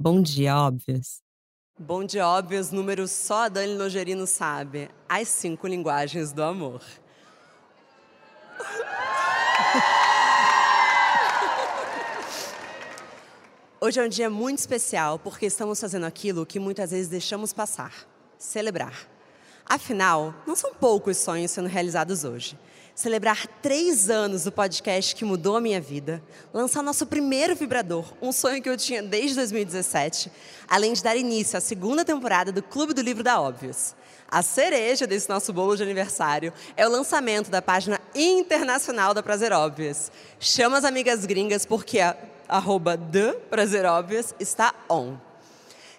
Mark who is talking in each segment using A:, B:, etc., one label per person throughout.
A: Bom dia, óbvias.
B: Bom dia, óbvios, número só a Dani Nogerino sabe. As cinco linguagens do amor. Hoje é um dia muito especial porque estamos fazendo aquilo que muitas vezes deixamos passar celebrar. Afinal, não são poucos sonhos sendo realizados hoje celebrar três anos do podcast que mudou a minha vida, lançar nosso primeiro vibrador, um sonho que eu tinha desde 2017, além de dar início à segunda temporada do Clube do Livro da Óbvios. A cereja desse nosso bolo de aniversário é o lançamento da página internacional da Prazer Óbvias. Chama as amigas gringas porque a arroba Prazer Óbvias está on.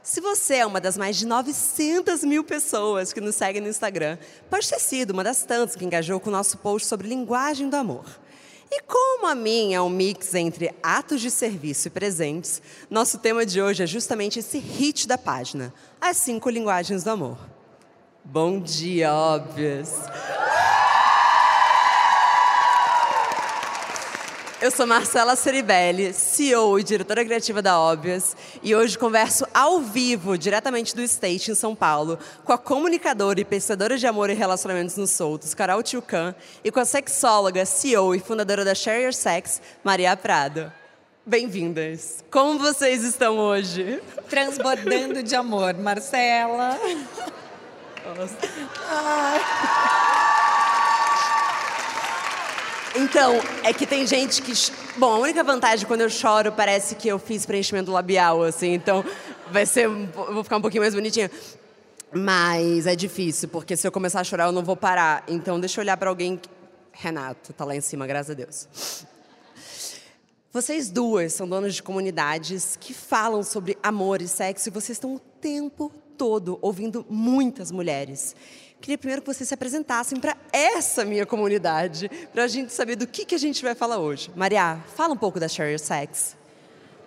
B: Se você é uma das mais de 900 mil pessoas que nos seguem no Instagram, pode ter sido uma das tantas que engajou com o nosso post sobre linguagem do amor. E como a minha é um mix entre atos de serviço e presentes, nosso tema de hoje é justamente esse hit da página, as cinco linguagens do amor. Bom dia, óbvias! Eu sou Marcela Ceribelli, CEO e diretora criativa da Óbvias, e hoje converso ao vivo, diretamente do State, em São Paulo, com a comunicadora e pesquisadora de amor e relacionamentos nos soltos, Carol Tilcan, e com a sexóloga, CEO e fundadora da Share Your Sex, Maria Prado. Bem-vindas! Como vocês estão hoje?
C: Transbordando de amor, Marcela. Nossa. Ai.
B: Então, é que tem gente que. Bom, a única vantagem quando eu choro parece que eu fiz preenchimento labial, assim, então vai ser. Vou ficar um pouquinho mais bonitinha. Mas é difícil, porque se eu começar a chorar eu não vou parar. Então, deixa eu olhar para alguém. Renato, tá lá em cima, graças a Deus. Vocês duas são donas de comunidades que falam sobre amor e sexo e vocês estão o tempo todo ouvindo muitas mulheres. Queria primeiro que vocês se apresentassem para essa minha comunidade, para a gente saber do que, que a gente vai falar hoje. Maria, fala um pouco da Share Your Sex.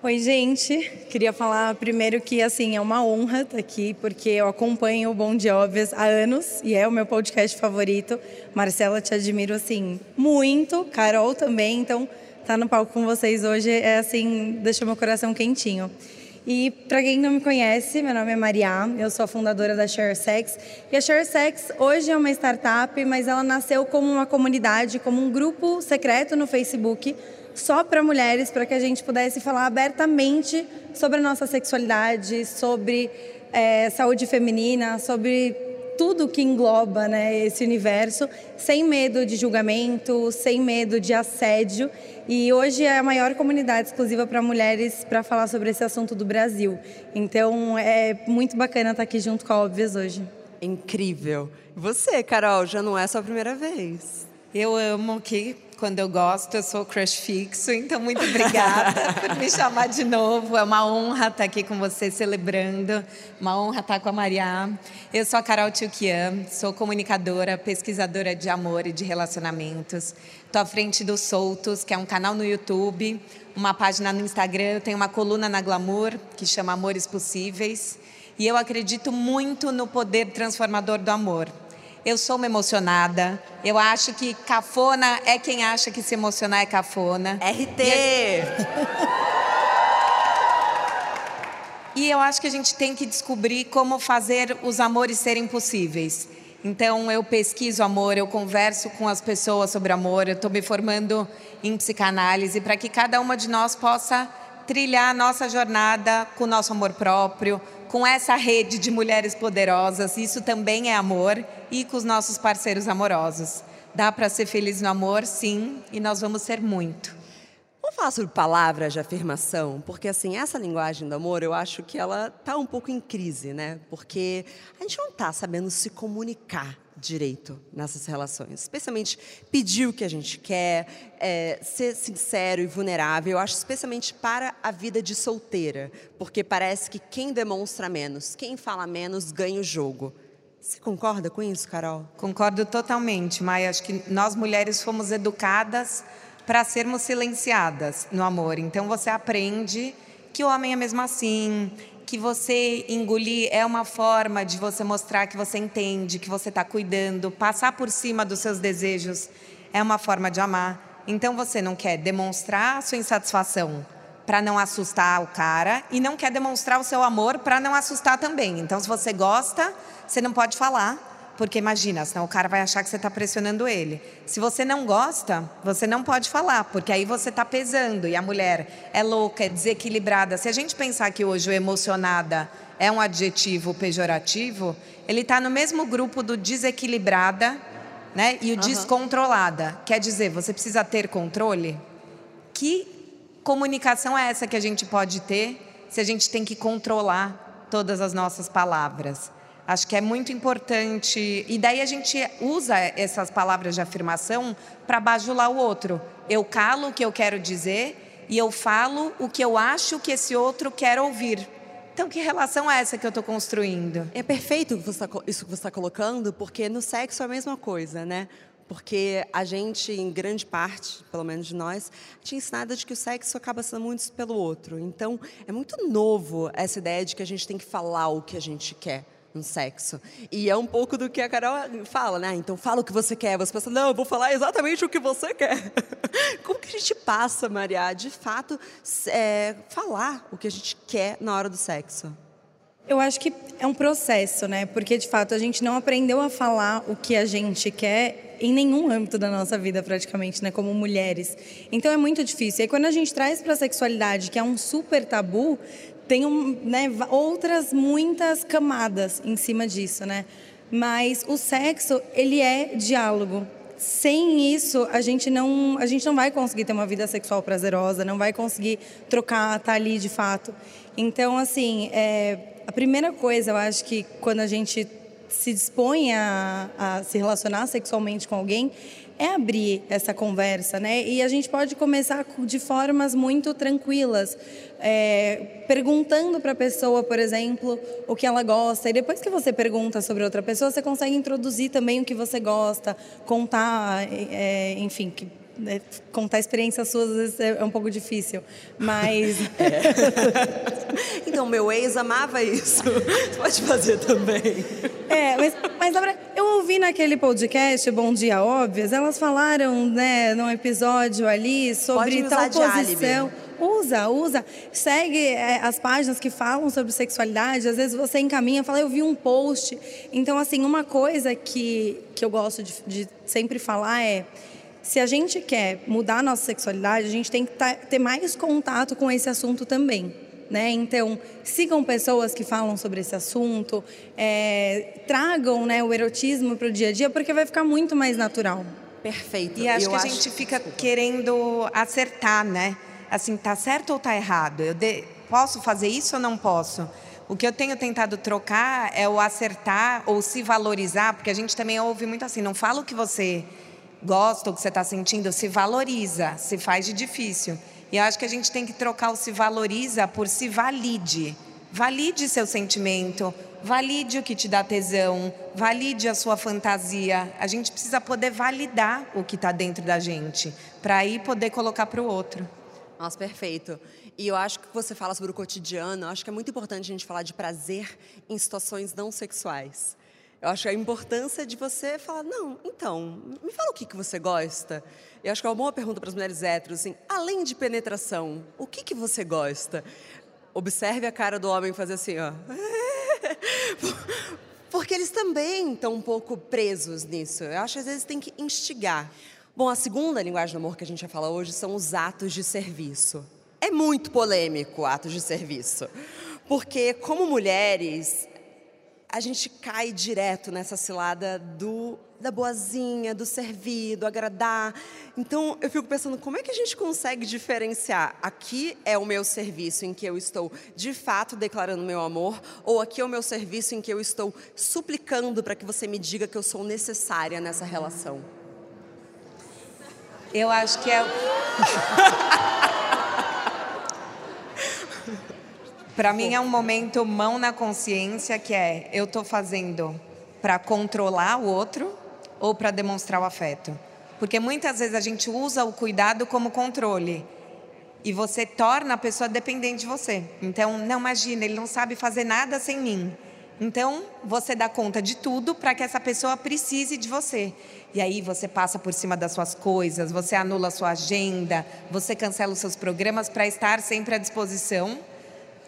C: Oi, gente. Queria falar primeiro que assim é uma honra estar aqui, porque eu acompanho o Bom de Óbvias há anos e é o meu podcast favorito. Marcela, te admiro assim muito, Carol também, então estar tá no palco com vocês hoje é assim, deixa meu coração quentinho. E para quem não me conhece, meu nome é Maria, eu sou a fundadora da ShareSex. E a ShareSex hoje é uma startup, mas ela nasceu como uma comunidade, como um grupo secreto no Facebook, só para mulheres, para que a gente pudesse falar abertamente sobre a nossa sexualidade, sobre é, saúde feminina, sobre tudo que engloba né, esse universo, sem medo de julgamento, sem medo de assédio. E hoje é a maior comunidade exclusiva para mulheres para falar sobre esse assunto do Brasil. Então é muito bacana estar aqui junto com a Óbvias hoje.
B: Incrível. Você, Carol, já não é sua primeira vez.
D: Eu amo que quando eu gosto, eu sou crush fixo, então muito obrigada por me chamar de novo. É uma honra estar aqui com você celebrando, uma honra estar com a Maria. Eu sou a Carol Tchukian, sou comunicadora, pesquisadora de amor e de relacionamentos. Estou à frente do Soltos, que é um canal no YouTube, uma página no Instagram, eu tenho uma coluna na Glamour que chama Amores Possíveis. E eu acredito muito no poder transformador do amor. Eu sou uma emocionada. Eu acho que cafona é quem acha que se emocionar é cafona.
B: RT!
D: E eu acho que a gente tem que descobrir como fazer os amores serem possíveis. Então, eu pesquiso amor, eu converso com as pessoas sobre amor, eu estou me formando em psicanálise para que cada uma de nós possa trilhar a nossa jornada com o nosso amor próprio, com essa rede de mulheres poderosas, isso também é amor, e com os nossos parceiros amorosos. Dá para ser feliz no amor, sim, e nós vamos ser muito.
B: Vamos falar sobre palavras de afirmação, porque assim, essa linguagem do amor, eu acho que ela está um pouco em crise, né? Porque a gente não está sabendo se comunicar direito nessas relações. Especialmente pedir o que a gente quer, é, ser sincero e vulnerável. Eu acho especialmente para a vida de solteira, porque parece que quem demonstra menos, quem fala menos, ganha o jogo. Você concorda com isso, Carol?
D: Concordo totalmente, Maia. Acho que nós mulheres fomos educadas para sermos silenciadas no amor. Então você aprende que o homem é mesmo assim, que você engolir é uma forma de você mostrar que você entende, que você está cuidando, passar por cima dos seus desejos é uma forma de amar. Então você não quer demonstrar a sua insatisfação para não assustar o cara e não quer demonstrar o seu amor para não assustar também. Então se você gosta, você não pode falar porque imagina, senão o cara vai achar que você está pressionando ele. Se você não gosta, você não pode falar, porque aí você está pesando. E a mulher é louca, é desequilibrada. Se a gente pensar que hoje o emocionada é um adjetivo pejorativo, ele está no mesmo grupo do desequilibrada né, e o uhum. descontrolada. Quer dizer, você precisa ter controle? Que comunicação é essa que a gente pode ter se a gente tem que controlar todas as nossas palavras? Acho que é muito importante. E daí a gente usa essas palavras de afirmação para bajular o outro. Eu calo o que eu quero dizer e eu falo o que eu acho que esse outro quer ouvir. Então, que relação é essa que eu estou construindo?
B: É perfeito tá isso que você está colocando, porque no sexo é a mesma coisa, né? Porque a gente, em grande parte, pelo menos de nós, tinha ensinado de que o sexo acaba sendo muito pelo outro. Então, é muito novo essa ideia de que a gente tem que falar o que a gente quer no sexo. E é um pouco do que a Carol fala, né? Então fala o que você quer. Você pensa, não, eu vou falar exatamente o que você quer. Como que a gente passa, Maria, de fato, é, falar o que a gente quer na hora do sexo?
C: Eu acho que é um processo, né? Porque de fato a gente não aprendeu a falar o que a gente quer em nenhum âmbito da nossa vida, praticamente, né? Como mulheres. Então é muito difícil. E quando a gente traz para a sexualidade, que é um super tabu, tem um, né, outras muitas camadas em cima disso, né? Mas o sexo, ele é diálogo. Sem isso, a gente não, a gente não vai conseguir ter uma vida sexual prazerosa, não vai conseguir trocar, estar tá ali de fato. Então, assim, é, a primeira coisa, eu acho que quando a gente se dispõe a, a se relacionar sexualmente com alguém, é abrir essa conversa, né? E a gente pode começar de formas muito tranquilas, é, perguntando para a pessoa, por exemplo, o que ela gosta. E depois que você pergunta sobre outra pessoa, você consegue introduzir também o que você gosta, contar, é, enfim, que né, contar experiências suas às vezes é um pouco difícil, mas.
B: É. então, meu ex amava isso. Você pode fazer também.
C: É, mas, mas eu ouvi naquele podcast Bom Dia Óbvias, elas falaram, né, num episódio ali sobre tal posição. Usa, usa. Segue é, as páginas que falam sobre sexualidade. Às vezes você encaminha, fala, eu vi um post. Então, assim, uma coisa que, que eu gosto de, de sempre falar é se a gente quer mudar a nossa sexualidade, a gente tem que ter mais contato com esse assunto também. Né? Então, sigam pessoas que falam sobre esse assunto, é, tragam né, o erotismo para o dia a dia, porque vai ficar muito mais natural.
B: Perfeito.
D: E acho Eu que a acho... gente fica querendo acertar, né? Assim, tá certo ou tá errado? Eu de... posso fazer isso ou não posso? O que eu tenho tentado trocar é o acertar ou se valorizar, porque a gente também ouve muito assim, não fala o que você gosta, o que você está sentindo, se valoriza, se faz de difícil. E acho que a gente tem que trocar o se valoriza por se valide. Valide seu sentimento, valide o que te dá tesão, valide a sua fantasia. A gente precisa poder validar o que está dentro da gente, para aí poder colocar para o outro.
B: Nossa, perfeito. E eu acho que você fala sobre o cotidiano, eu acho que é muito importante a gente falar de prazer em situações não sexuais. Eu acho a importância de você falar, não, então, me fala o que, que você gosta. Eu acho que é uma boa pergunta para as mulheres héteros, assim, além de penetração, o que, que você gosta? Observe a cara do homem fazer assim, ó. Porque eles também estão um pouco presos nisso. Eu acho que às vezes tem que instigar. Bom, a segunda linguagem do amor que a gente vai falar hoje são os atos de serviço. É muito polêmico atos de serviço. Porque, como mulheres, a gente cai direto nessa cilada do da boazinha, do servir, do agradar. Então eu fico pensando como é que a gente consegue diferenciar aqui é o meu serviço em que eu estou de fato declarando meu amor ou aqui é o meu serviço em que eu estou suplicando para que você me diga que eu sou necessária nessa relação.
D: Eu acho que é Para mim é um momento mão na consciência que é eu estou fazendo para controlar o outro ou para demonstrar o afeto. Porque muitas vezes a gente usa o cuidado como controle. e você torna a pessoa dependente de você. Então, não imagina, ele não sabe fazer nada sem mim. Então, você dá conta de tudo para que essa pessoa precise de você. E aí você passa por cima das suas coisas, você anula a sua agenda, você cancela os seus programas para estar sempre à disposição,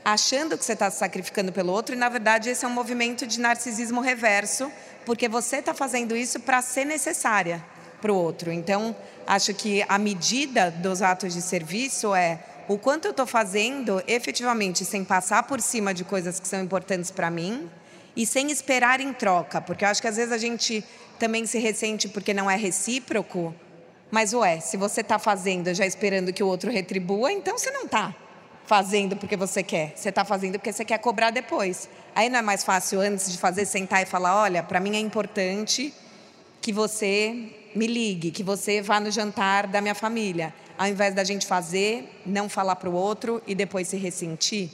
D: achando que você está se sacrificando pelo outro, e na verdade esse é um movimento de narcisismo reverso, porque você está fazendo isso para ser necessária para o outro. Então, acho que a medida dos atos de serviço é o quanto eu estou fazendo efetivamente sem passar por cima de coisas que são importantes para mim e sem esperar em troca, porque eu acho que às vezes a gente também se ressente porque não é recíproco, mas ué, se você está fazendo já esperando que o outro retribua, então você não está fazendo porque você quer, você está fazendo porque você quer cobrar depois. Aí não é mais fácil antes de fazer sentar e falar, olha, para mim é importante que você me ligue, que você vá no jantar da minha família, ao invés da gente fazer, não falar para o outro e depois se ressentir?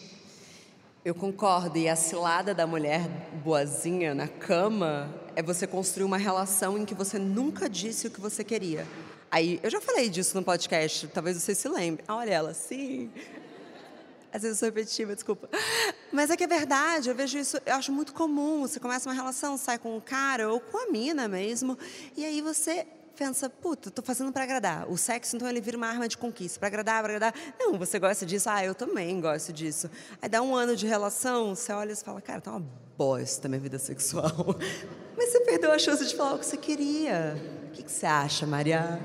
B: Eu concordo. E a cilada da mulher boazinha na cama é você construir uma relação em que você nunca disse o que você queria. Aí, eu já falei disso no podcast, talvez você se lembre. Ah, olha ela, sim. Às vezes eu sou repetitiva, desculpa. Mas é que é verdade, eu vejo isso, eu acho muito comum. Você começa uma relação, sai com um cara ou com a mina mesmo, e aí você pensa, puta, tô fazendo para agradar. O sexo, então, ele vira uma arma de conquista, para agradar, para agradar. Não, você gosta disso, ah, eu também gosto disso. Aí dá um ano de relação, você olha e fala, cara, tá uma bosta minha vida sexual. Mas você perdeu a chance de falar o que você queria. O que, que você acha, Maria?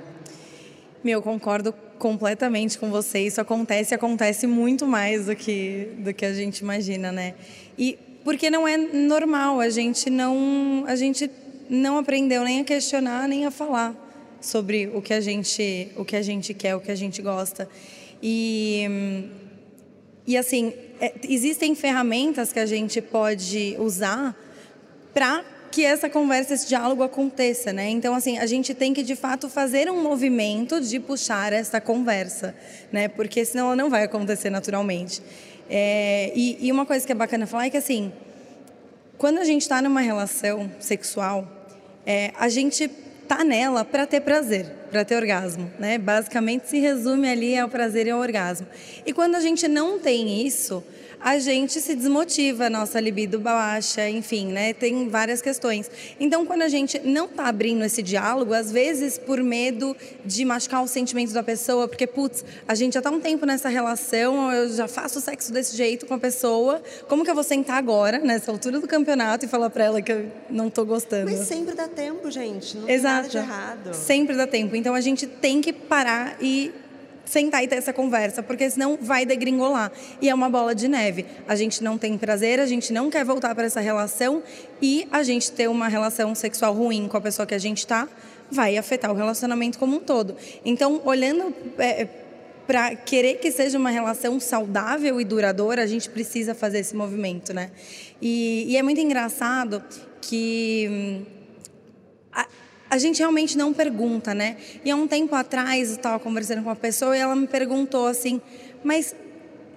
C: Meu, concordo completamente com você. Isso acontece, acontece muito mais do que do que a gente imagina, né? E porque não é normal, a gente não a gente não aprendeu nem a questionar, nem a falar sobre o que a gente o que a gente quer, o que a gente gosta. E e assim, é, existem ferramentas que a gente pode usar para que essa conversa, esse diálogo aconteça, né? Então, assim, a gente tem que de fato fazer um movimento de puxar essa conversa, né? Porque senão ela não vai acontecer naturalmente. É, e, e, uma coisa que é bacana falar é que, assim, quando a gente está numa relação sexual, é, a gente tá nela para ter prazer, para ter orgasmo, né? Basicamente se resume ali ao prazer e ao orgasmo. E quando a gente não tem isso, a gente se desmotiva, nossa libido baixa, enfim, né? Tem várias questões. Então, quando a gente não está abrindo esse diálogo, às vezes por medo de machucar o sentimento da pessoa, porque, putz, a gente já está um tempo nessa relação, eu já faço sexo desse jeito com a pessoa, como que eu vou sentar agora, nessa altura do campeonato, e falar para ela que eu não estou gostando?
B: Mas sempre dá tempo, gente. Não
C: Exato.
B: tem nada de errado.
C: Sempre dá tempo. Então, a gente tem que parar e sentar e ter essa conversa, porque senão vai degringolar. E é uma bola de neve. A gente não tem prazer, a gente não quer voltar para essa relação e a gente ter uma relação sexual ruim com a pessoa que a gente está vai afetar o relacionamento como um todo. Então, olhando é, para querer que seja uma relação saudável e duradoura, a gente precisa fazer esse movimento, né? E, e é muito engraçado que hum, a, gente realmente não pergunta, né? E há um tempo atrás eu estava conversando com uma pessoa e ela me perguntou assim, mas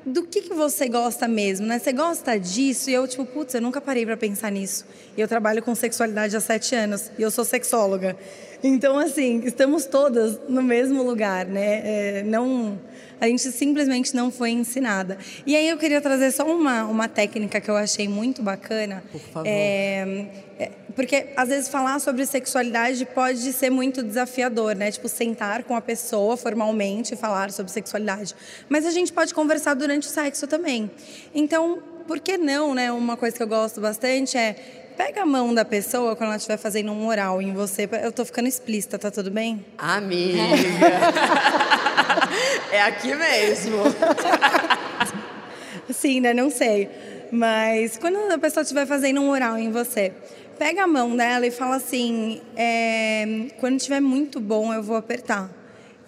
C: do que, que você gosta mesmo, né? Você gosta disso? E eu, tipo, putz, eu nunca parei para pensar nisso. E eu trabalho com sexualidade há sete anos e eu sou sexóloga. Então, assim, estamos todas no mesmo lugar, né? É, não a gente simplesmente não foi ensinada. E aí eu queria trazer só uma, uma técnica que eu achei muito bacana.
B: Por favor.
C: É, é, porque às vezes falar sobre sexualidade pode ser muito desafiador, né? Tipo, sentar com a pessoa formalmente e falar sobre sexualidade. Mas a gente pode conversar durante o sexo também. Então, por que não, né? Uma coisa que eu gosto bastante é pega a mão da pessoa quando ela estiver fazendo um oral em você. Eu tô ficando explícita, tá tudo bem?
B: Amiga. é aqui mesmo.
C: Sim, né? Não sei. Mas quando a pessoa estiver fazendo um oral em você, pega a mão dela e fala assim: é, quando estiver muito bom, eu vou apertar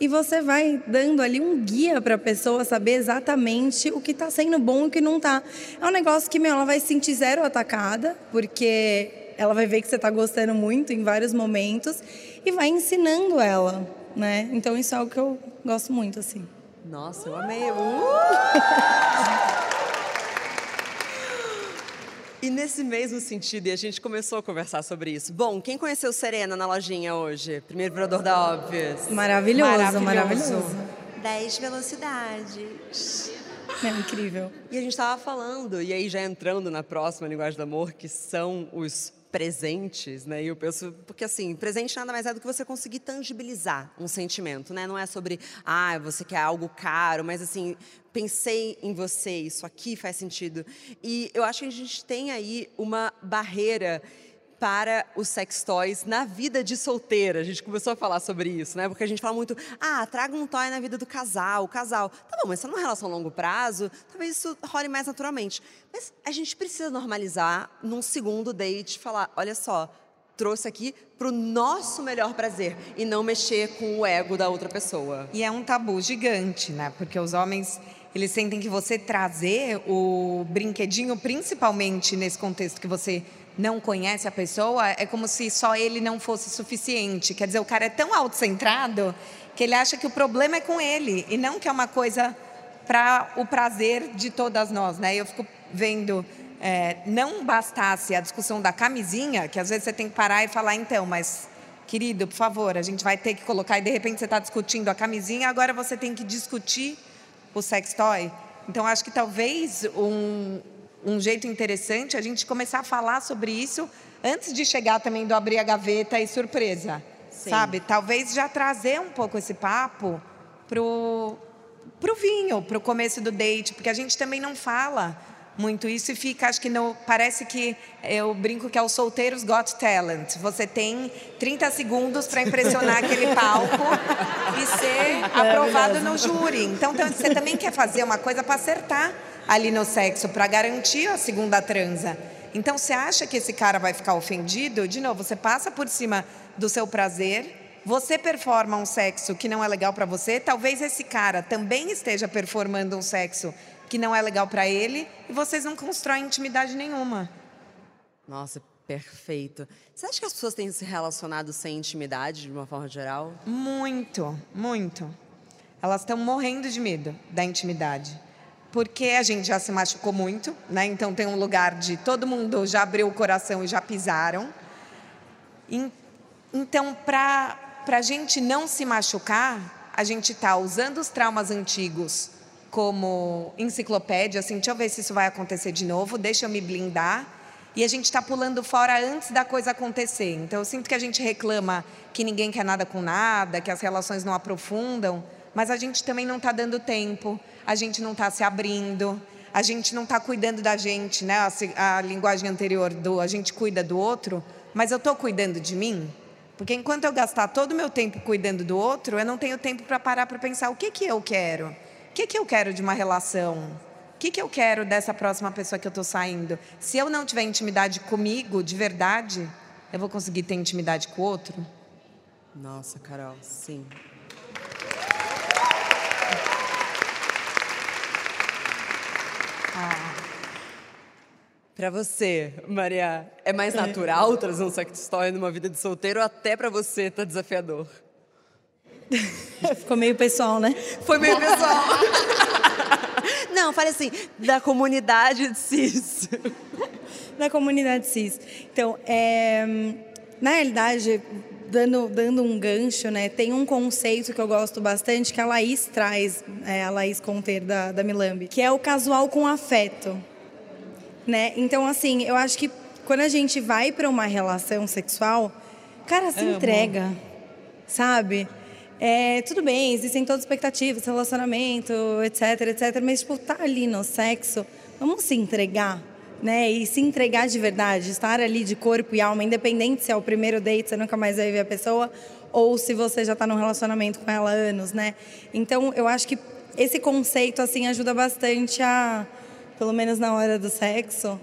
C: e você vai dando ali um guia para a pessoa saber exatamente o que está sendo bom e o que não está. É um negócio que, meu, ela vai se sentir zero atacada, porque ela vai ver que você está gostando muito em vários momentos e vai ensinando ela, né? Então isso é algo que eu gosto muito, assim.
B: Nossa, eu amei. Uh! E nesse mesmo sentido, e a gente começou a conversar sobre isso. Bom, quem conheceu Serena na lojinha hoje? Primeiro vereador da Óbvias.
C: Maravilhoso, maravilhoso. maravilhoso.
B: 10 velocidades.
C: É incrível.
B: E a gente estava falando, e aí já entrando na próxima linguagem do amor, que são os presentes, né? E eu penso, porque assim, presente nada mais é do que você conseguir tangibilizar um sentimento, né? Não é sobre, ah, você quer algo caro, mas assim, pensei em você, isso aqui faz sentido. E eu acho que a gente tem aí uma barreira para os sex toys na vida de solteira. A gente começou a falar sobre isso, né? Porque a gente fala muito, ah, traga um toy na vida do casal, o casal. Tá bom, mas se é uma relação a longo prazo, talvez isso role mais naturalmente. Mas a gente precisa normalizar num segundo date, falar, olha só, trouxe aqui para o nosso melhor prazer e não mexer com o ego da outra pessoa.
D: E é um tabu gigante, né? Porque os homens eles sentem que você trazer o brinquedinho, principalmente nesse contexto que você não conhece a pessoa, é como se só ele não fosse suficiente. Quer dizer, o cara é tão autocentrado que ele acha que o problema é com ele e não que é uma coisa para o prazer de todas nós, né? Eu fico vendo, é, não bastasse a discussão da camisinha, que às vezes você tem que parar e falar, então, mas querido, por favor, a gente vai ter que colocar e de repente você está discutindo a camisinha, agora você tem que discutir o sex toy. Então, acho que talvez um, um jeito interessante a gente começar a falar sobre isso antes de chegar também do abrir a gaveta e surpresa. Sim. Sabe? Talvez já trazer um pouco esse papo pro, pro vinho, pro começo do date, porque a gente também não fala muito isso e fica, acho que no, parece que eu brinco que é o solteiros got talent. Você tem 30 segundos para impressionar aquele palco e ser aprovado no júri. Então, você também quer fazer uma coisa para acertar ali no sexo para garantir a segunda transa. Então, você acha que esse cara vai ficar ofendido? De novo, você passa por cima do seu prazer, você performa um sexo que não é legal para você, talvez esse cara também esteja performando um sexo que não é legal para ele e vocês não constroem intimidade nenhuma.
B: Nossa, perfeito. Você acha que as pessoas têm se relacionado sem intimidade de uma forma geral?
D: Muito, muito. Elas estão morrendo de medo da intimidade porque a gente já se machucou muito, né? Então tem um lugar de todo mundo já abriu o coração e já pisaram. Então, para a gente não se machucar, a gente está usando os traumas antigos como enciclopédia, assim, deixa eu ver se isso vai acontecer de novo, deixa eu me blindar. E a gente está pulando fora antes da coisa acontecer. Então, eu sinto que a gente reclama que ninguém quer nada com nada, que as relações não aprofundam, mas a gente também não está dando tempo a gente não está se abrindo, a gente não está cuidando da gente, né? A, a, linguagem anterior do a gente cuida do outro, mas eu estou cuidando de mim? Porque enquanto eu gastar todo o meu tempo cuidando do outro, eu não tenho tempo para parar para pensar o que, que eu quero. O que, que eu quero de uma relação? O que, que eu quero dessa próxima pessoa que eu estou saindo? Se eu não tiver intimidade comigo, de verdade, eu vou conseguir ter intimidade com o outro?
B: Nossa, Carol, sim. Ah. Para você, Maria, é mais natural trazer um sex toy numa vida de solteiro até para você tá desafiador?
C: Ficou meio pessoal, né?
B: Foi meio pessoal. Não, fale assim, da comunidade cis.
C: Da comunidade cis. Então, é, na realidade, dando, dando um gancho, né? Tem um conceito que eu gosto bastante que a Laís traz, é, a Laís Conter da, da Milambi, que é o casual com afeto. Né? Então, assim, eu acho que quando a gente vai para uma relação sexual, cara, se entrega, sabe? É, tudo bem, existem todas as expectativas, relacionamento, etc, etc, mas, tipo, tá ali no sexo, vamos se entregar, né? E se entregar de verdade, estar ali de corpo e alma, independente se é o primeiro date, você nunca mais vai ver a pessoa, ou se você já está num relacionamento com ela há anos, né? Então, eu acho que esse conceito, assim, ajuda bastante a, pelo menos na hora do sexo,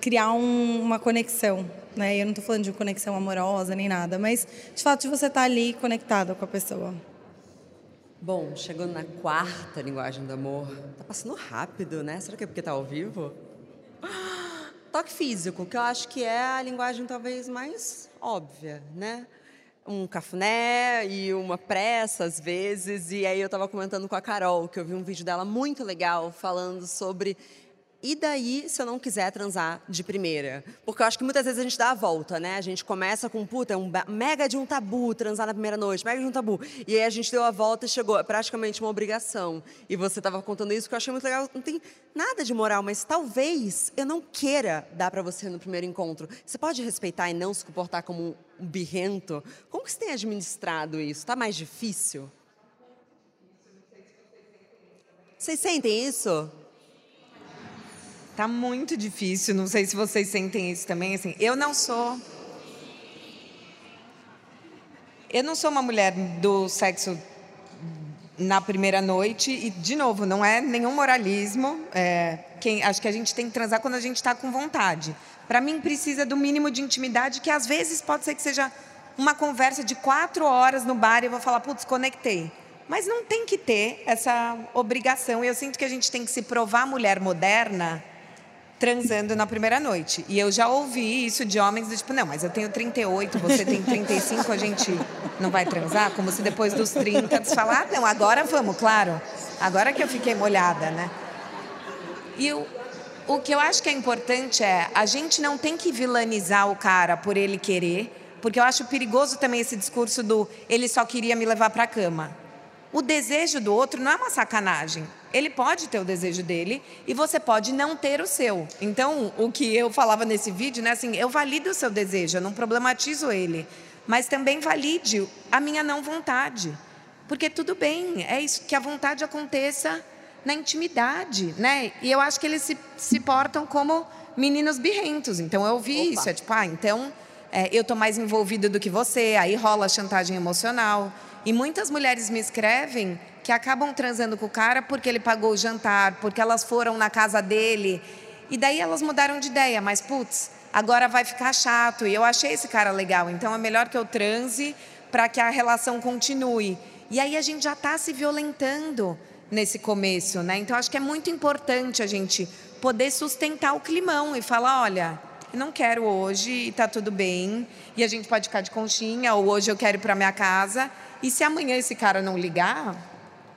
C: criar um, uma conexão, né? Eu não estou falando de conexão amorosa nem nada, mas de fato de você estar tá ali conectada com a pessoa.
B: Bom, chegando na quarta linguagem do amor, tá passando rápido, né? Será que é porque tá ao vivo? Toque físico, que eu acho que é a linguagem talvez mais óbvia, né? Um cafuné e uma pressa, às vezes. E aí eu estava comentando com a Carol, que eu vi um vídeo dela muito legal falando sobre E daí, se eu não quiser transar de primeira? Porque eu acho que muitas vezes a gente dá a volta, né? A gente começa com, puta, é um mega de um tabu transar na primeira noite, mega de um tabu. E aí a gente deu a volta e chegou, é praticamente uma obrigação. E você estava contando isso que eu achei muito legal. Não tem nada de moral, mas talvez eu não queira dar para você no primeiro encontro. Você pode respeitar e não se comportar como um birrento? Como que você tem administrado isso? Está mais difícil? Vocês sentem isso?
D: Tá muito difícil, não sei se vocês sentem isso também, assim, eu não sou eu não sou uma mulher do sexo na primeira noite e de novo não é nenhum moralismo é, quem acho que a gente tem que transar quando a gente está com vontade. Para mim precisa do mínimo de intimidade que às vezes pode ser que seja uma conversa de quatro horas no bar e eu vou falar putz conectei. Mas não tem que ter essa obrigação eu sinto que a gente tem que se provar mulher moderna transando na primeira noite. E eu já ouvi isso de homens do tipo, não, mas eu tenho 38, você tem 35, a gente não vai transar? Como se depois dos 30 você falar, ah, não, agora vamos, claro. Agora que eu fiquei molhada, né? E o, o que eu acho que é importante é, a gente não tem que vilanizar o cara por ele querer, porque eu acho perigoso também esse discurso do ele só queria me levar para a cama. O desejo do outro não é uma sacanagem ele pode ter o desejo dele e você pode não ter o seu. Então, o que eu falava nesse vídeo, né, assim, eu valido o seu desejo, eu não problematizo ele, mas também valide a minha não vontade. Porque tudo bem, é isso que a vontade aconteça na intimidade, né? E eu acho que eles se, se portam como meninos birrentos. Então eu ouvi Opa. isso, é tipo, ah, então é, eu tô mais envolvida do que você, aí rola chantagem emocional. E muitas mulheres me escrevem que acabam transando com o cara porque ele pagou o jantar, porque elas foram na casa dele. E daí elas mudaram de ideia, mas putz, agora vai ficar chato. E eu achei esse cara legal, então é melhor que eu transe para que a relação continue. E aí a gente já está se violentando nesse começo, né? Então acho que é muito importante a gente poder sustentar o climão e falar, olha, não quero hoje e tá tudo bem. E a gente pode ficar de conchinha, ou hoje eu quero ir para minha casa. E se amanhã esse cara não ligar,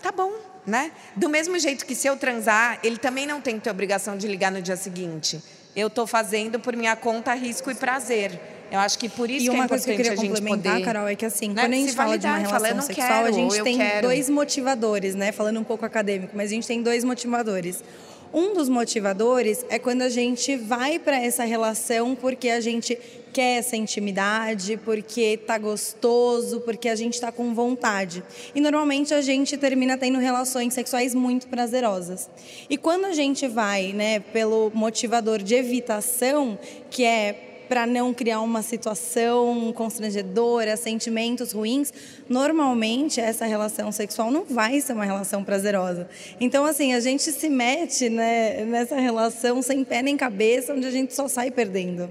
D: tá bom, né? Do mesmo jeito que se eu transar, ele também não tem que ter obrigação de ligar no dia seguinte. Eu estou fazendo por minha conta, risco e prazer. Eu acho que por isso
C: e
D: que é
C: importante
D: que eu queria
C: a gente
D: complementar,
C: poder, Carol, é que assim, né? quando a gente fala de uma relação fala, sexual, quero, a gente tem
D: quero.
C: dois motivadores, né? Falando um pouco acadêmico, mas a gente tem dois motivadores. Um dos motivadores é quando a gente vai para essa relação porque a gente quer essa intimidade, porque tá gostoso, porque a gente está com vontade. E normalmente a gente termina tendo relações sexuais muito prazerosas. E quando a gente vai, né, pelo motivador de evitação, que é para não criar uma situação constrangedora, sentimentos ruins, normalmente essa relação sexual não vai ser uma relação prazerosa. Então, assim, a gente se mete né, nessa relação sem pé nem cabeça, onde a gente só sai perdendo.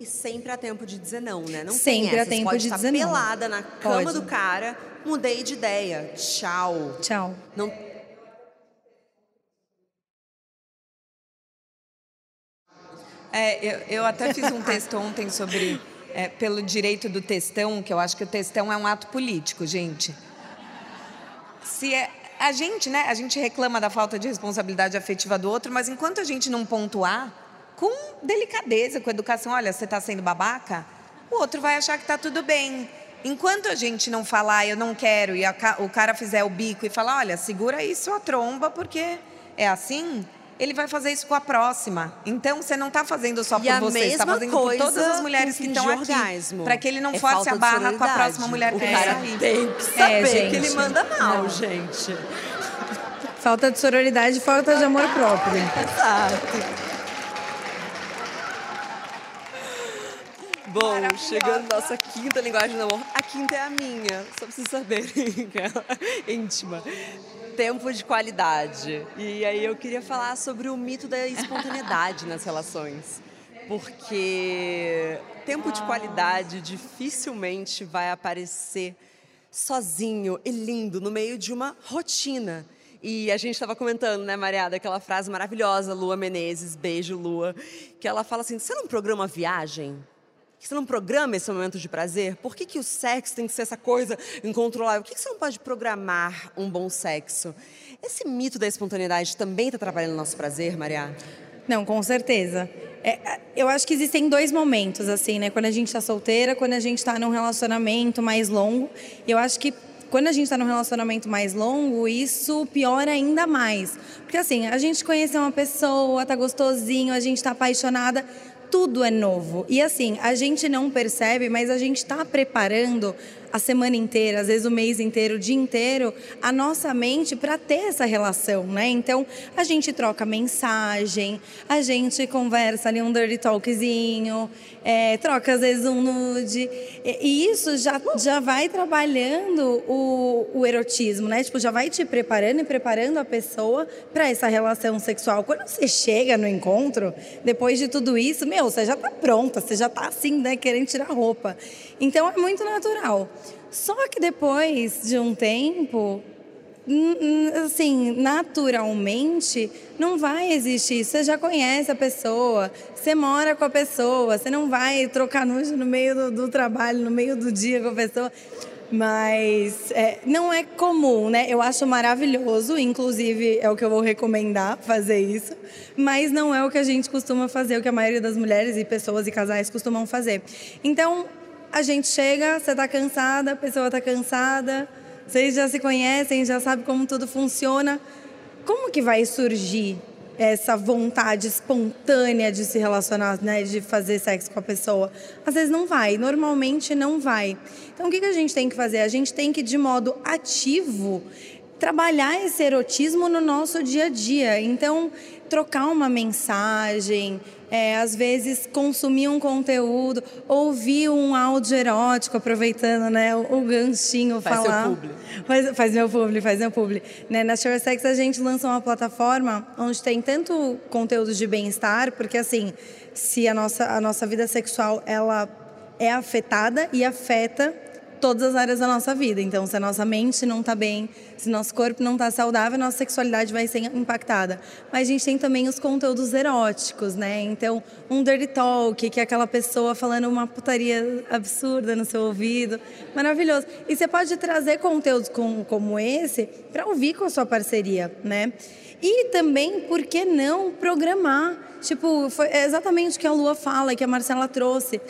B: E sempre há tempo de dizer não, né? Não
C: sempre há tempo de dizer
B: não. Pelada na cama Pode. do cara, mudei de ideia, tchau.
C: Tchau.
B: Não
D: É, eu, eu até fiz um texto ontem sobre é, pelo direito do textão, que eu acho que o textão é um ato político, gente. Se é, a gente, né, a gente reclama da falta de responsabilidade afetiva do outro, mas enquanto a gente não pontuar, com delicadeza, com educação, olha, você está sendo babaca, o outro vai achar que está tudo bem. Enquanto a gente não falar, eu não quero, e a, o cara fizer o bico e falar, olha, segura aí sua tromba, porque é assim, ele vai fazer isso com a próxima. Então você não está fazendo só por
B: e
D: você, está fazendo por todas as mulheres que estão aqui, para que ele não
B: é
D: force a barra com a próxima mulher que
B: o cara
D: sair.
B: Tem que saber é, que ele manda mal, não. gente.
C: Falta de sororidade, falta de amor próprio.
B: Exato. Bom, chegando nossa quinta linguagem do amor. A quinta é a minha, só pra vocês saberem, é íntima tempo de qualidade. E aí eu queria falar sobre o mito da espontaneidade nas relações. Porque tempo de qualidade dificilmente vai aparecer sozinho e lindo no meio de uma rotina. E a gente estava comentando, né, Mariada, aquela frase maravilhosa, Lua Menezes, beijo, Lua, que ela fala assim: você não programa viagem? Que você não programa esse momento de prazer? Por que, que o sexo tem que ser essa coisa incontrolável? Por que, que você não pode programar um bom sexo? Esse mito da espontaneidade também está atrapalhando o nosso prazer, Maria?
C: Não, com certeza. É, eu acho que existem dois momentos, assim, né? Quando a gente está solteira, quando a gente está num relacionamento mais longo. Eu acho que quando a gente está num relacionamento mais longo, isso piora ainda mais. Porque assim, a gente conhece uma pessoa, tá gostosinho, a gente tá apaixonada, tudo é novo. E assim, a gente não percebe, mas a gente está preparando a semana inteira, às vezes o mês inteiro, o dia inteiro, a nossa mente para ter essa relação, né? Então, a gente troca mensagem, a gente conversa ali um dirty talkzinho, é, troca às vezes um nude. E, isso já, já vai trabalhando o, o erotismo, né? Tipo, já vai te preparando e preparando a pessoa para essa relação sexual. Quando você chega no encontro, depois de tudo isso, meu, você já tá pronta, você já tá assim, né, querendo tirar roupa. Então é muito natural. Só que depois de um tempo, assim, naturalmente, não vai existir. Você já conhece a pessoa, você mora com a pessoa, você não vai trocar nude no meio do, do trabalho, no meio do dia com a pessoa. Mas é, não é comum, né? Eu acho maravilhoso, inclusive é o que eu vou recomendar fazer isso, mas não é o que a gente costuma fazer, o que a maioria das mulheres e pessoas e casais costumam fazer. Então, a gente chega, você está cansada, a pessoa está cansada, vocês já se conhecem, já sabem como tudo funciona. Como que vai surgir essa vontade espontânea de se relacionar, né, de fazer sexo com a pessoa? Às vezes não vai, normalmente não vai. Então o que, que a gente tem que fazer? A gente tem que, de modo ativo, trabalhar esse erotismo no nosso dia a dia. Então, trocar uma mensagem, é, às vezes consumir um conteúdo, ouvir um áudio erótico, aproveitando né, o, o ganchinho,
B: faz
C: falar.
B: Seu publi.
C: Faz, faz meu publi, faz meu publi. Né, na SureSex a gente lança uma plataforma onde tem tanto conteúdo de bem-estar, porque assim, se a nossa, a nossa vida sexual ela é afetada e afeta todas as áreas da nossa vida. Então, se a nossa mente não está bem, se nosso corpo não está saudável, nossa sexualidade vai ser impactada. Mas a gente tem também os conteúdos eróticos, né? Então, um dirty talk, que é aquela pessoa falando uma putaria absurda no seu ouvido. Maravilhoso. E você pode trazer conteúdos como, como esse para ouvir com a sua parceria, né? E também, por que não programar? Tipo, foi exatamente o que a Lua fala, que a Marcela trouxe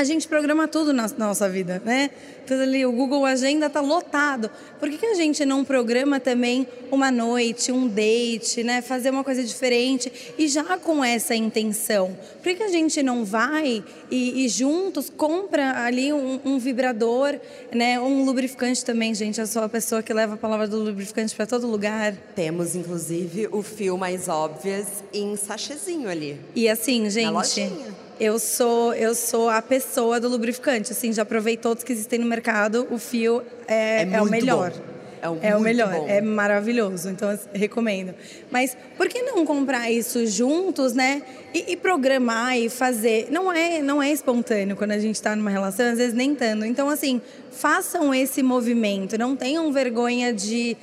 C: a gente programa tudo na nossa vida, né? Então, ali, o Google Agenda está lotado. Por que, que a gente não programa também uma noite, um date, né? Fazer uma coisa diferente e já com essa intenção? Por que, que a gente não vai e, e juntos compra ali um, um, vibrador, né? Um lubrificante também, gente. Eu sou a pessoa que leva a palavra do lubrificante para todo lugar.
B: Temos, inclusive, o fio mais óbvio em sachêzinho ali.
C: E assim, gente. Na lojinha eu sou eu sou a pessoa do lubrificante. Assim, já provei todos que existem no mercado. O fio é, é, é o melhor. Bom. É, um é o melhor, bom. é maravilhoso, então recomendo. Mas por que não comprar isso juntos, né? E, e, programar e fazer. Não é, não é espontâneo quando a gente está numa relação, às vezes nem tanto. Então, assim, façam esse movimento, não tenham vergonha de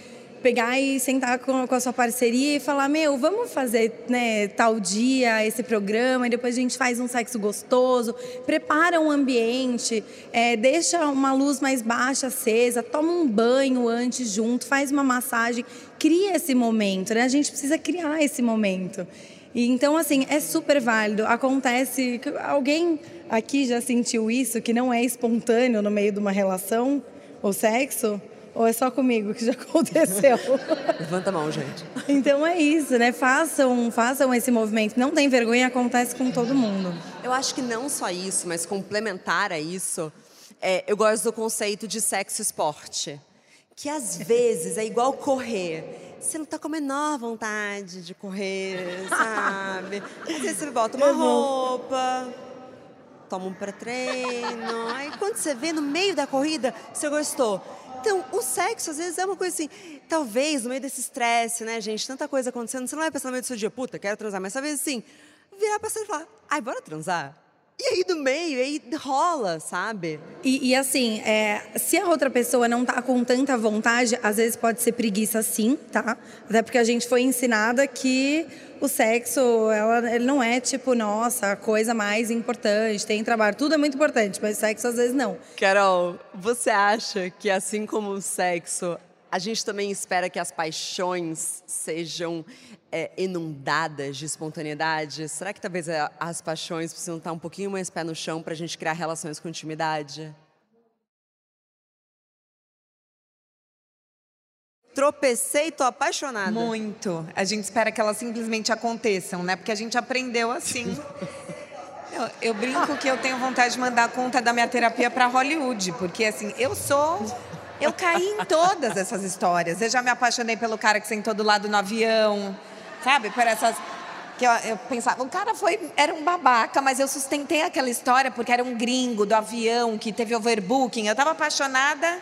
C: pegar e sentar com, com, a sua parceria e falar, meu, vamos fazer né, tal dia esse programa e depois a gente faz um sexo gostoso, prepara um ambiente, é, deixa uma luz mais baixa acesa, toma um banho antes junto, faz uma massagem, cria esse momento, né? A gente precisa criar esse momento. E, então, assim, é super válido. Acontece alguém aqui já sentiu isso, que não é espontâneo no meio de uma relação, o sexo? Ou é só comigo que já aconteceu?
B: Levanta a mão, gente.
C: Então é isso, né? Façam, façam esse movimento. Não tem vergonha, acontece com todo mundo.
B: Eu acho que não só isso, mas complementar a isso, é, eu gosto do conceito de sexo esporte. Que às vezes é igual correr. Você não tá com a menor vontade de correr, sabe? Às vezes você bota uma roupa, toma um pré-treino. Aí quando você vê no meio da corrida, você gostou. Então, o sexo, às vezes, é uma coisa assim. Talvez, no meio desse estresse, né, gente? Tanta coisa acontecendo, você não vai pensar no meio do seu dia, puta, quero transar. Mas talvez, assim, virar pra você e falar, ai, bora transar? E aí do meio, aí rola, sabe?
C: E, e assim, é, se a outra pessoa não tá com tanta vontade, às vezes pode ser preguiça sim, tá? Até porque a gente foi ensinada que o sexo, ela, ele não é tipo, nossa, a coisa mais importante, tem trabalho, tudo é muito importante, mas sexo às vezes não.
B: Carol, você acha que assim como o sexo, a gente também espera que as paixões sejam é, inundadas de espontaneidade? Será que talvez é, as paixões precisam estar um pouquinho mais pé no chão para a gente criar relações com intimidade? Tropecei e tô apaixonada.
D: Muito. A gente espera que elas simplesmente aconteçam, né? Porque a gente aprendeu assim. Eu, eu brinco que eu tenho vontade de mandar a conta da minha terapia para Hollywood, porque assim, eu sou eu caí em todas essas histórias. Eu já me apaixonei pelo cara que sentou do lado no avião, sabe? Por essas que eu, eu, pensava, o cara foi, era um babaca, mas eu sustentei aquela história porque era um gringo do avião que teve overbooking. Eu estava apaixonada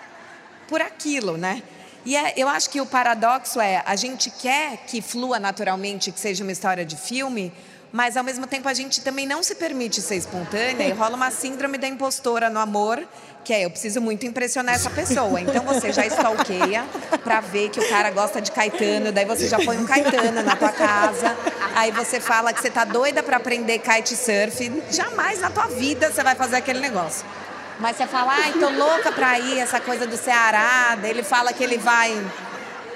D: por aquilo, né? E é, eu acho que o paradoxo é, a gente quer que flua naturalmente, que seja uma história de filme, mas ao mesmo tempo a gente também não se permite ser espontânea e rola uma síndrome da impostora no amor, que é eu preciso muito impressionar essa pessoa. Então você já stalkeia para ver que o cara gosta de Caetano, daí você já põe um Caetano na tua casa, aí você fala que você tá doida para aprender kitesurf, jamais na tua vida você vai fazer aquele negócio. Mas você fala, ai, tô louca pra ir, essa coisa do Ceará, daí ele fala que ele vai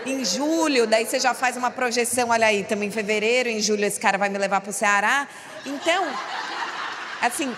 D: em julho, daí você já faz uma projeção, olha aí, estamos em fevereiro, em julho esse cara vai me levar pro Ceará. Então, assim,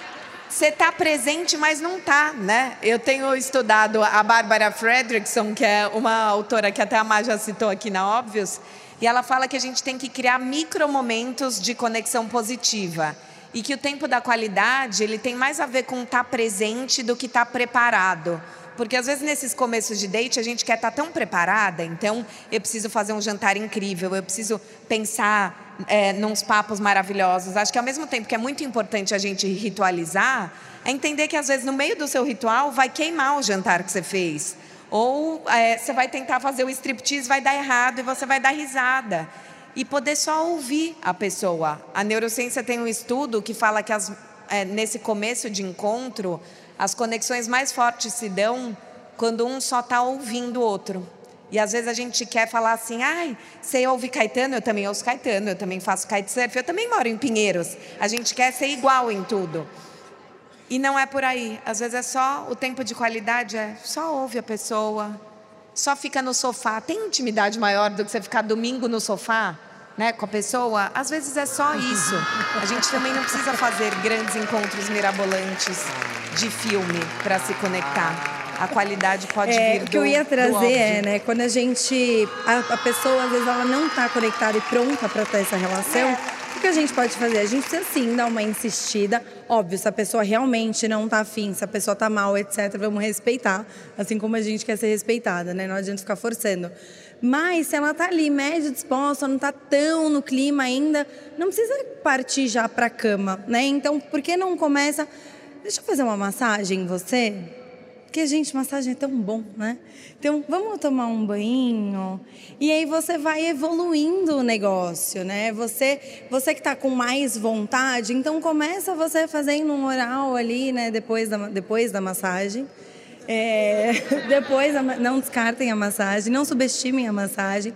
D: você está presente, mas não está, né? Eu tenho estudado a Bárbara Fredrickson, que é uma autora que até a Má já citou aqui na Óbvios, e ela fala que a gente tem que criar micromomentos de conexão positiva e que o tempo da qualidade ele tem mais a ver com estar tá presente do que estar tá preparado. Porque às vezes nesses começos de date a gente quer estar tá tão preparada, então eu preciso fazer um jantar incrível, eu preciso pensar é, nos papos maravilhosos. Acho que ao mesmo tempo que é muito importante a gente ritualizar, é entender que às vezes no meio do seu ritual vai queimar o jantar que você fez. Ou é, você vai tentar fazer o striptease, vai dar errado e você vai dar risada. E poder só ouvir a pessoa. A neurociência tem um estudo que fala que as, é, nesse começo de encontro, as conexões mais fortes se dão quando um só está ouvindo o outro. E às vezes a gente quer falar assim, ai, você ouve Caetano, eu também ouço Caetano, eu também faço kitesurf, eu também moro em Pinheiros. A gente quer ser igual em tudo. E não é por aí. Às vezes é só o tempo de qualidade, é só ouve a pessoa, só fica no sofá. Tem intimidade maior do que você ficar domingo no sofá? Né, com a pessoa, às vezes é só isso. A gente também não precisa fazer grandes encontros mirabolantes de filme para se conectar. A qualidade pode
C: é,
D: vir
C: O que eu ia trazer é, né, quando a gente a, a, pessoa às vezes ela não está conectada e pronta para ter essa relação, é. Que a gente pode fazer? A gente precisa sim dar uma insistida. Óbvio, se a pessoa realmente não está afim, se a pessoa está mal, etc, vamos respeitar, assim como a gente quer ser respeitada, né? Não adianta ficar forçando. Mas se ela está ali médio disposta, não está tão no clima ainda, não precisa partir já para a cama, né? Então, por que não começa? Deixa eu fazer uma massagem em você. Porque, gente, massagem é tão bom, né? Então, vamos tomar um banho. E aí você vai evoluindo o negócio, né? Você, você que está com mais vontade, então começa você fazendo um oral ali, né? Depois da, depois da massagem. É, depois, não descartem a massagem, não subestimem a massagem.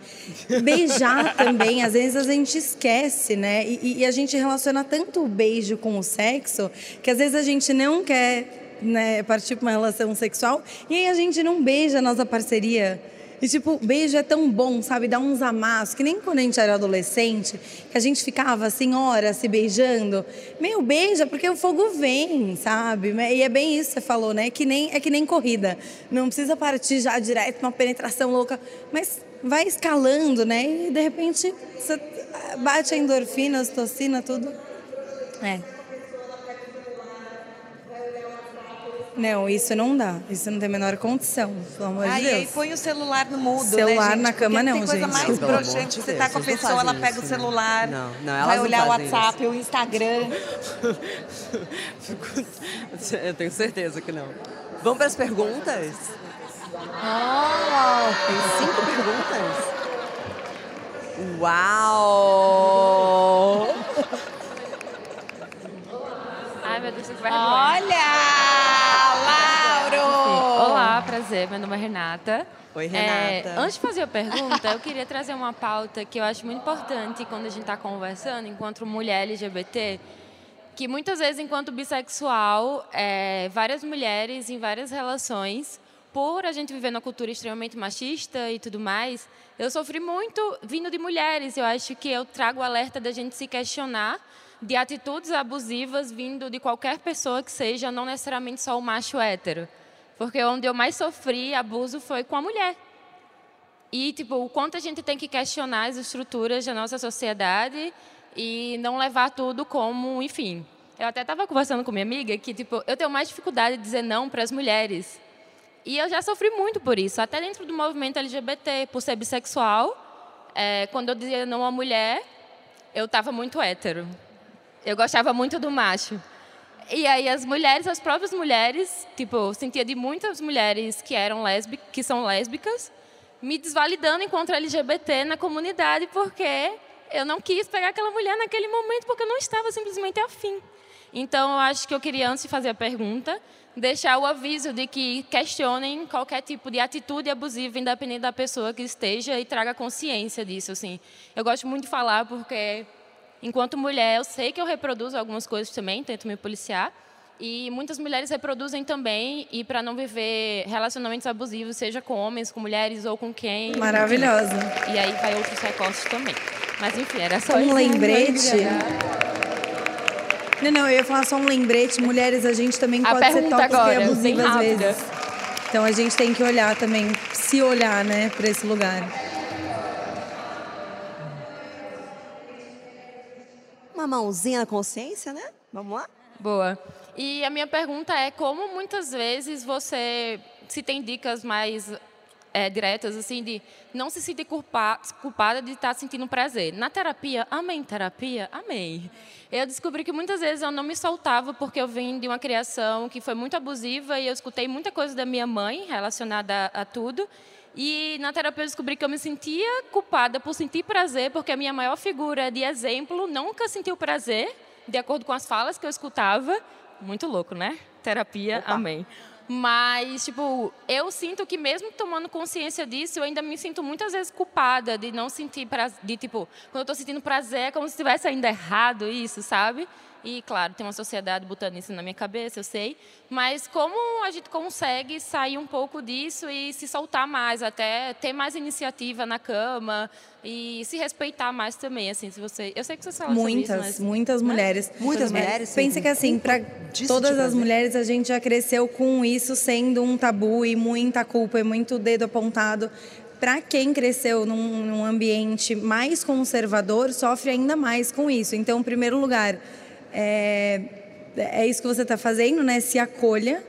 C: Beijar também, às vezes a gente esquece, né? E, e, a gente relaciona tanto o beijo com o sexo que às vezes a gente não quer né, partir para uma relação sexual e aí a gente não beija a nossa parceria. E, tipo, beijo é tão bom, sabe? Dá uns amassos, que nem quando a gente era adolescente, que a gente ficava assim, horas se beijando. Meu, beija, porque o fogo vem, sabe? E é bem isso que você falou, né? Que nem, é que nem corrida. Não precisa partir já direto uma penetração louca, mas vai escalando, né? E de repente você bate a endorfina, a ocitocina, tudo. É. Não, isso não dá. Isso não tem a menor condição, pelo amor
D: ah,
C: de Deus.
D: Aí põe o celular no mudo,
C: Celular
D: né,
C: na cama não,
D: tem coisa
C: gente.
D: mais broxante. Você tá com a pessoa, ela pega o celular, não, não, vai olhar o WhatsApp, isso. o Instagram.
B: Eu tenho certeza que não. Vamos para as perguntas? Oh, tem cinco perguntas? Uau!
E: Ai, meu Deus.
D: Olha!
E: Prazer. Meu nome é Renata.
B: Oi, Renata.
E: É, antes de fazer a pergunta, eu queria trazer uma pauta que eu acho muito importante quando a gente está conversando, enquanto mulher LGBT, que muitas vezes, enquanto bissexual, é, várias mulheres em várias relações, por a gente viver numa cultura extremamente machista e tudo mais, eu sofri muito vindo de mulheres. Eu acho que eu trago o alerta da gente se questionar de atitudes abusivas vindo de qualquer pessoa que seja, não necessariamente só o macho hétero. Porque onde eu mais sofri abuso foi com a mulher. E, tipo, o quanto a gente tem que questionar as estruturas da nossa sociedade e não levar tudo como, enfim. Eu até estava conversando com minha amiga que, tipo, eu tenho mais dificuldade de dizer não para as mulheres. E eu já sofri muito por isso, até dentro do movimento LGBT, por ser bissexual. É, quando eu dizia não a mulher, eu estava muito hétero. Eu gostava muito do macho. E aí as mulheres, as próprias mulheres, tipo, eu sentia de muitas mulheres que eram lésbicas, que são lésbicas, me desvalidando enquanto LGBT na comunidade porque eu não quis pegar aquela mulher naquele momento porque eu não estava simplesmente afim. Então, eu acho que eu queria, antes de fazer a pergunta, deixar o aviso de que questionem qualquer tipo de atitude abusiva, independente da pessoa que esteja, e traga consciência disso. Assim. Eu gosto muito de falar porque, enquanto mulher, eu sei que eu reproduzo algumas coisas também, tento me policiar, e muitas mulheres reproduzem também, e para não viver relacionamentos abusivos, seja com homens, com mulheres ou com quem.
C: Maravilhosa.
E: E aí vai outros recortes também. Mas enfim, era só
C: Um lembrete. Não, não, eu ia falar só um lembrete. Mulheres, a gente também
E: A
C: pode ser tóxica
E: agora,
C: e abusiva às vezes. Então a gente tem que olhar também, se olhar, né, para esse lugar.
B: Uma mãozinha na consciência, né? Vamos lá?
E: Boa. E a minha pergunta é como muitas vezes você se tem dicas mais é, diretas assim de não se sentir culpa, culpada de estar sentindo prazer. Na terapia, amém terapia, amém. Eu descobri que muitas vezes eu não me soltava porque eu vim de uma criação que foi muito abusiva e eu escutei muita coisa da minha mãe relacionada a, a tudo. E na terapia eu descobri que eu me sentia culpada por sentir prazer, porque a minha maior figura de exemplo nunca sentiu prazer, de acordo com as falas que eu escutava. Muito louco, né? Terapia, amém. Mas, tipo, eu sinto que mesmo tomando consciência disso, eu ainda me sinto muitas vezes culpada de não sentir prazer, de tipo, quando eu estou sentindo prazer, é como se estivesse ainda errado isso, sabe? E, claro, tem uma sociedade botando isso na minha cabeça, eu sei. Mas como a gente consegue sair um pouco disso e se soltar mais, até ter mais iniciativa na cama e se respeitar mais também, assim, se você... Eu sei que vocês falam
C: Muitas,
E: sobre isso, mas...
C: muitas mulheres.
B: Muitas
C: É,
B: mulheres
C: Pensa
B: sentem
C: que assim, para todas
B: de
C: as
B: prazer.
C: mulheres a gente já cresceu com isso sendo um tabu e muita culpa e muito dedo apontado. Para quem cresceu num, num ambiente mais conservador, sofre ainda mais com isso. Então, em primeiro lugar, é, é isso que você está fazendo, né? Se acolha.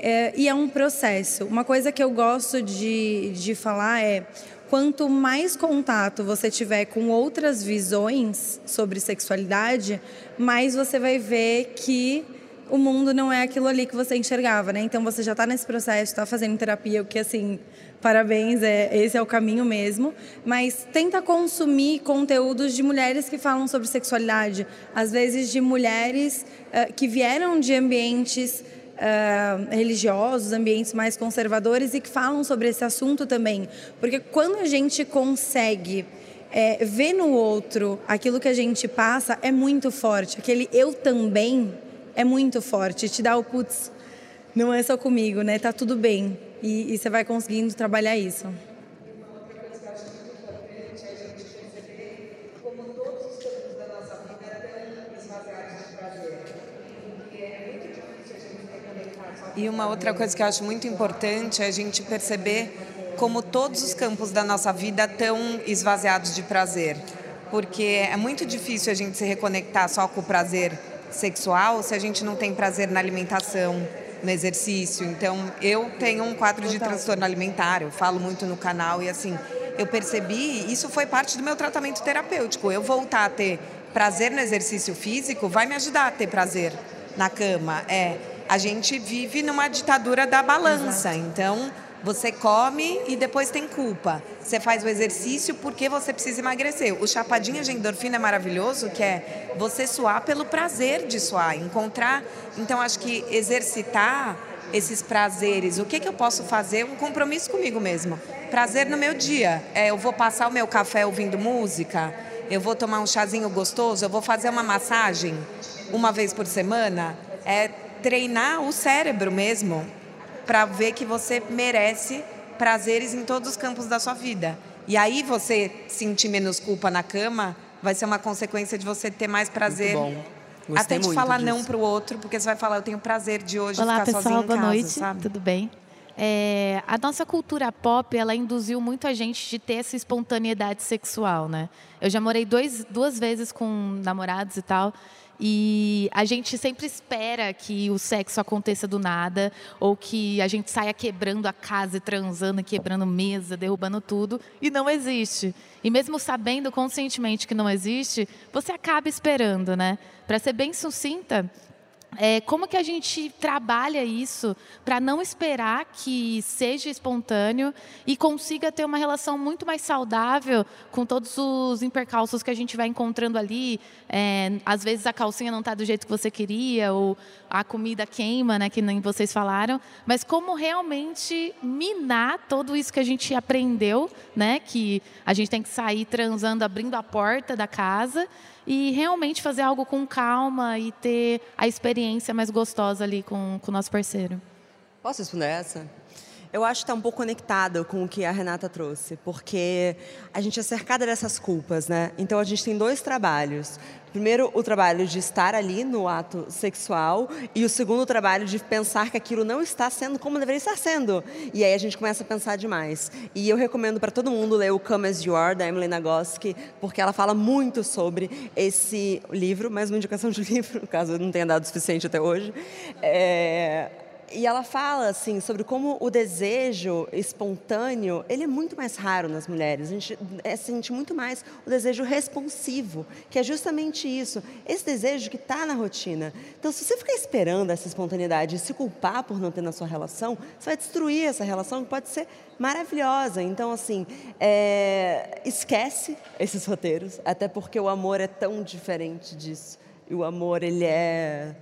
C: É, e é um processo. Uma coisa que eu gosto de, de falar é quanto mais contato você tiver com outras visões sobre sexualidade, mais você vai ver que o mundo não é aquilo ali que você enxergava, né? Então você já está nesse processo, está fazendo terapia, o que assim, parabéns, é, esse é o caminho mesmo. Mas tenta consumir conteúdos de mulheres que falam sobre sexualidade, às vezes de mulheres eh, que vieram de ambientes ah, religiosos, ambientes mais conservadores e que falam sobre esse assunto também. Porque quando a gente consegue é, ver no outro aquilo que a gente passa, é muito forte. Aquele eu também é muito forte. Te dá o putz, não é só comigo, né? Tá tudo bem. E, e você vai conseguindo trabalhar isso.
D: E uma outra coisa que eu acho muito importante é a gente perceber como todos os campos da nossa vida estão esvaziados de prazer. Porque é muito difícil a gente se reconectar só com o prazer sexual se a gente não tem prazer na alimentação, no exercício. Então, eu tenho um quadro de transtorno alimentar, eu falo muito no canal e assim, eu percebi, isso foi parte do meu tratamento terapêutico. Eu voltar a ter prazer no exercício físico vai me ajudar a ter prazer na cama. É, a gente vive numa ditadura da balança. Exato. Então, você come e depois tem culpa. Você faz o exercício porque você precisa emagrecer. O chapadinha de endorfina é maravilhoso, que é você suar pelo prazer de suar, encontrar. Então, acho que exercitar esses prazeres. O que, que eu posso fazer? Um compromisso comigo mesmo. Prazer no meu dia. É, eu vou passar o meu café ouvindo música, eu vou tomar um chazinho gostoso, eu vou fazer uma massagem uma vez por semana. É treinar o cérebro mesmo para ver que você merece prazeres em todos os campos da sua vida. E aí você sentir menos culpa na cama vai ser uma consequência de você ter mais prazer.
B: Muito bom. Gostei
D: Até de falar disso. não para o outro, porque você vai falar, eu tenho prazer de hoje
F: Olá,
D: ficar
F: pessoal,
D: sozinho
F: em casa,
D: boa
F: noite,
D: sabe?
F: tudo bem? É, a nossa cultura pop, ela induziu muito a gente de ter essa espontaneidade sexual, né? Eu já morei dois, duas vezes com namorados e tal, e a gente sempre espera que o sexo aconteça do nada, ou que a gente saia quebrando a casa, transando, quebrando mesa, derrubando tudo, e não existe. E mesmo sabendo conscientemente que não existe, você acaba esperando, né? Para ser bem sucinta, é, como que a gente trabalha isso para não esperar que seja espontâneo e consiga ter uma relação muito mais saudável com todos os impercalços que a gente vai encontrando ali? É, às vezes a calcinha não está do jeito que você queria ou a comida queima, né, que nem vocês falaram. Mas como realmente minar tudo isso que a gente aprendeu, né, que a gente tem que sair transando, abrindo a porta da casa e realmente fazer algo com calma e ter a experiência mais gostosa ali com, o nosso parceiro.
B: Posso responder essa? Eu acho que está um pouco conectado com o que a Renata trouxe, porque a gente é cercada dessas culpas, né? Então a gente tem dois trabalhos. Primeiro, o trabalho de estar ali no ato sexual e o segundo, o trabalho de pensar que aquilo não está sendo como deveria estar sendo. E aí a gente começa a pensar demais. E eu recomendo para todo mundo ler o Come As You Are, da Emily Nagoski, porque ela fala muito sobre esse livro, mais uma indicação de livro, caso eu não tenha dado o suficiente até hoje. É e ela fala assim sobre como o desejo espontâneo ele é muito mais raro nas mulheres. A gente é, sente muito mais o desejo responsivo, que é justamente isso, esse desejo que está na rotina. Então, se você ficar esperando essa espontaneidade e se culpar por não ter na sua relação, você vai destruir essa relação que pode ser maravilhosa. Então, assim, é, esquece esses roteiros, até porque o amor é tão diferente disso. E o amor ele é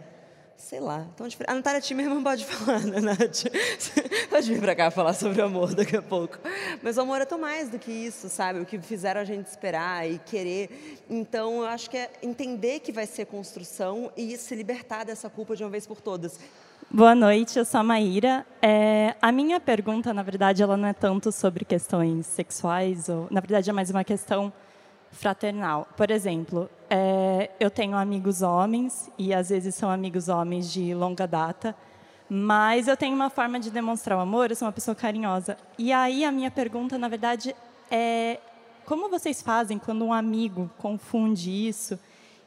B: sei lá, tão diferente. A Natália irmã, pode falar, né, Nath? pode vir pra cá falar sobre amor daqui a pouco. Mas o amor é tão mais do que isso, sabe? O que fizeram a gente esperar e querer. Então, eu acho que é entender que vai ser construção e se libertar dessa culpa de uma vez por todas.
G: Boa noite, eu sou a Maíra. É, a minha pergunta, na verdade, ela não é tanto sobre questões sexuais, ou, na verdade, é mais uma questão fraternal. Por exemplo, é, eu tenho amigos homens, e às vezes são amigos homens de longa data, mas eu tenho uma forma de demonstrar o amor, eu sou uma pessoa carinhosa. E aí a minha pergunta, na verdade, é como vocês fazem quando um amigo confunde isso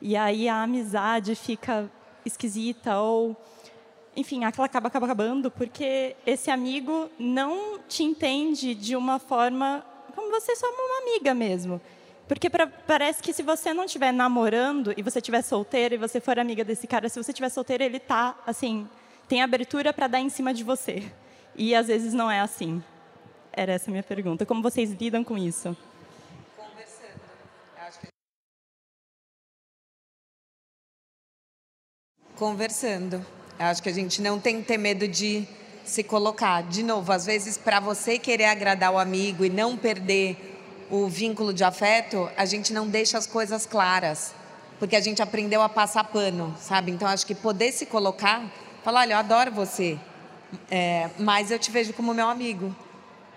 G: e aí a amizade fica esquisita ou enfim, aquela acaba, acaba acabando porque esse amigo não te entende de uma forma como você é só uma amiga mesmo. Porque pra, parece que se você não estiver namorando e você estiver solteira e você for amiga desse cara, se você estiver solteira, ele tá assim, tem abertura para dar em cima de você. E às vezes não é assim. Era essa a minha pergunta. Como vocês lidam com isso?
D: Conversando. Conversando. Acho que a gente não tem que ter medo de se colocar. De novo, às vezes, para você querer agradar o amigo e não perder o vínculo de afeto, a gente não deixa as coisas claras, porque a gente aprendeu a passar pano, sabe? Então acho que poder se colocar, falar, olha, eu adoro você, é, mas eu te vejo como meu amigo.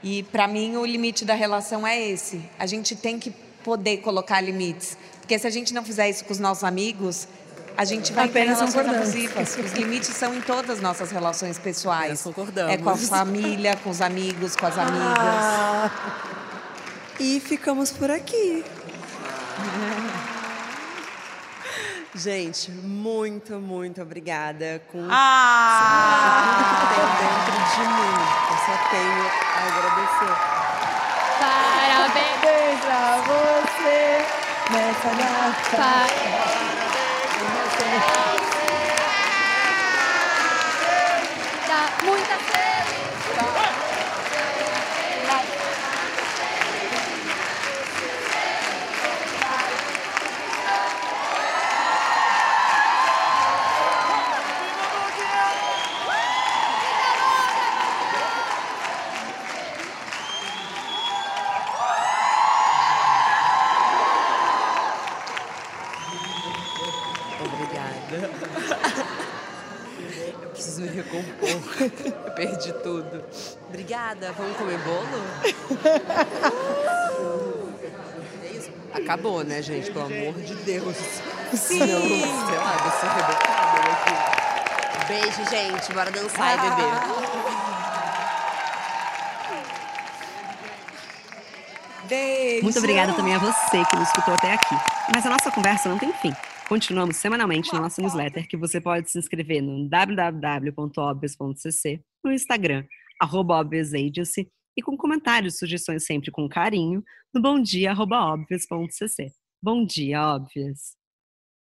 D: E para mim o limite da relação é esse. A gente tem que poder colocar limites, porque se a gente não fizer isso com os nossos amigos, a gente vai
B: Apenas
D: ter relações abusivas. Os limites são em todas as nossas relações pessoais.
B: concordamos.
D: É com a família, com os amigos, com as amigas. Ah.
B: E ficamos por aqui. Gente, muito, muito obrigada com
D: ah!
B: que tem dentro de mim. Eu só tenho a agradecer.
C: Parabéns pra você nessa data. Parabéns.
B: Obrigada. Vamos comer bolo? É isso. Acabou, né, gente? Pelo amor de Deus. Sim. Senão, sei lá, vou ser arrebentada aqui. Beijo, gente. Bora dançar e beber.
D: Beijo.
B: Muito obrigada também a você que nos escutou até aqui. Mas a nossa conversa não tem fim. Continuamos semanalmente na nossa newsletter, que você pode se inscrever no www.obvious.cc, no Instagram, arroba Agency, e com comentários e sugestões sempre com carinho, no bomdia.obvious.cc. Bom dia, Óbvias!